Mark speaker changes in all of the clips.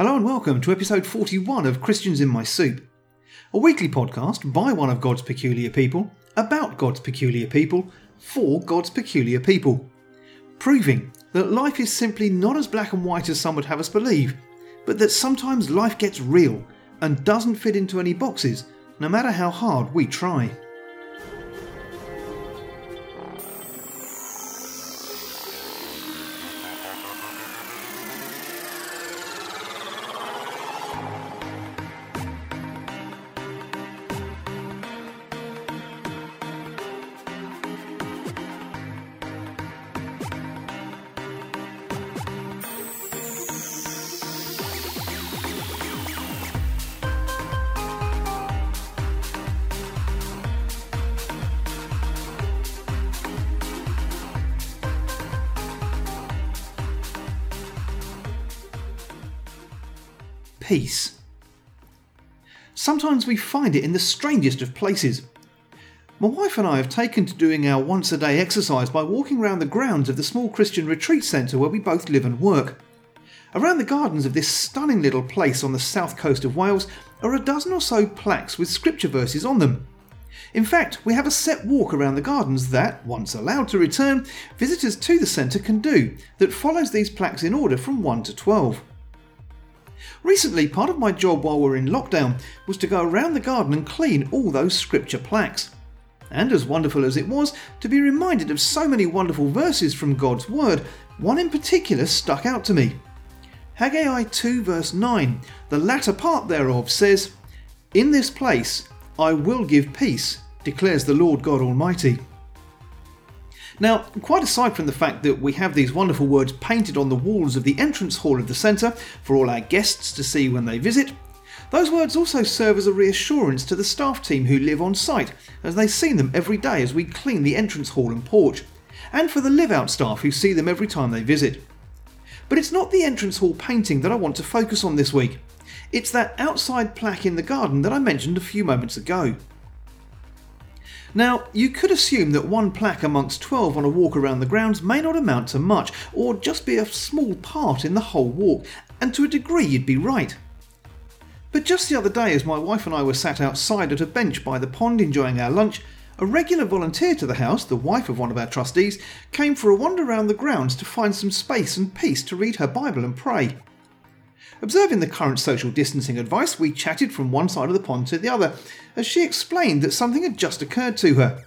Speaker 1: Hello and welcome to episode 41 of Christians in My Soup, a weekly podcast by one of God's peculiar people, about God's peculiar people, for God's peculiar people, proving that life is simply not as black and white as some would have us believe, but that sometimes life gets real and doesn't fit into any boxes, no matter how hard we try. Peace. Sometimes we find it in the strangest of places. My wife and I have taken to doing our once a day exercise by walking around the grounds of the small Christian retreat centre where we both live and work. Around the gardens of this stunning little place on the south coast of Wales are a dozen or so plaques with scripture verses on them. In fact, we have a set walk around the gardens that, once allowed to return, visitors to the centre can do that follows these plaques in order from 1 to 12. Recently, part of my job while we are in lockdown was to go around the garden and clean all those scripture plaques. And as wonderful as it was to be reminded of so many wonderful verses from God's Word, one in particular stuck out to me. Haggai 2, verse 9, the latter part thereof says, In this place I will give peace, declares the Lord God Almighty. Now, quite aside from the fact that we have these wonderful words painted on the walls of the entrance hall of the centre for all our guests to see when they visit, those words also serve as a reassurance to the staff team who live on site, as they see them every day as we clean the entrance hall and porch, and for the live out staff who see them every time they visit. But it's not the entrance hall painting that I want to focus on this week. It's that outside plaque in the garden that I mentioned a few moments ago. Now, you could assume that one plaque amongst 12 on a walk around the grounds may not amount to much, or just be a small part in the whole walk, and to a degree you'd be right. But just the other day, as my wife and I were sat outside at a bench by the pond enjoying our lunch, a regular volunteer to the house, the wife of one of our trustees, came for a wander round the grounds to find some space and peace to read her Bible and pray. Observing the current social distancing advice, we chatted from one side of the pond to the other as she explained that something had just occurred to her.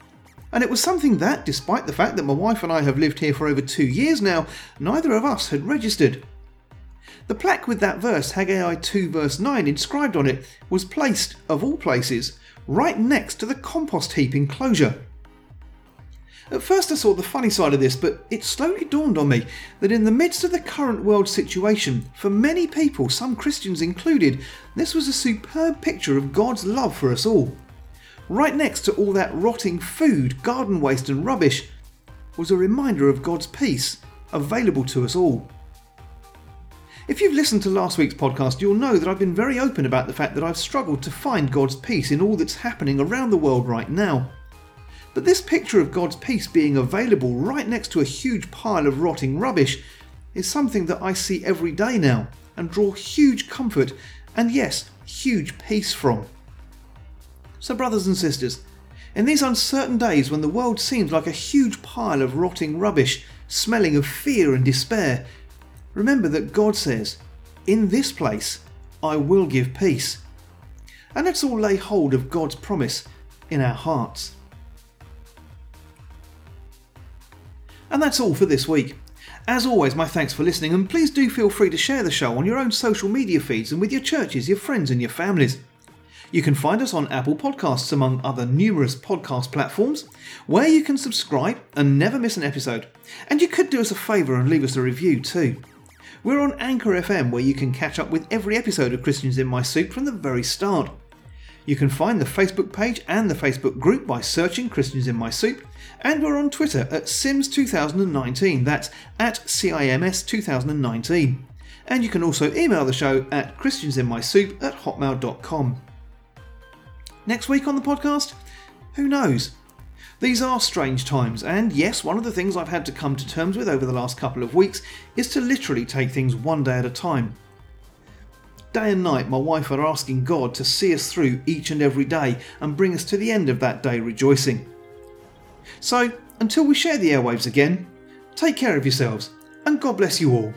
Speaker 1: And it was something that, despite the fact that my wife and I have lived here for over two years now, neither of us had registered. The plaque with that verse, Haggai 2 verse 9, inscribed on it, was placed, of all places, right next to the compost heap enclosure. At first, I saw the funny side of this, but it slowly dawned on me that in the midst of the current world situation, for many people, some Christians included, this was a superb picture of God's love for us all. Right next to all that rotting food, garden waste, and rubbish was a reminder of God's peace available to us all. If you've listened to last week's podcast, you'll know that I've been very open about the fact that I've struggled to find God's peace in all that's happening around the world right now. But this picture of God's peace being available right next to a huge pile of rotting rubbish is something that I see every day now and draw huge comfort and, yes, huge peace from. So, brothers and sisters, in these uncertain days when the world seems like a huge pile of rotting rubbish, smelling of fear and despair, remember that God says, In this place I will give peace. And let's all lay hold of God's promise in our hearts. And that's all for this week. As always, my thanks for listening, and please do feel free to share the show on your own social media feeds and with your churches, your friends, and your families. You can find us on Apple Podcasts, among other numerous podcast platforms, where you can subscribe and never miss an episode. And you could do us a favour and leave us a review too. We're on Anchor FM, where you can catch up with every episode of Christians in My Soup from the very start. You can find the Facebook page and the Facebook group by searching Christians in My Soup, and we're on Twitter at Sims2019, that's at CIMS2019. And you can also email the show at christiansinmysoup at hotmail.com. Next week on the podcast? Who knows? These are strange times, and yes, one of the things I've had to come to terms with over the last couple of weeks is to literally take things one day at a time. day and night my wife are asking God to see us through each and every day and bring us to the end of that day rejoicing. So, until we share the airwaves again, take care of yourselves and God bless you all.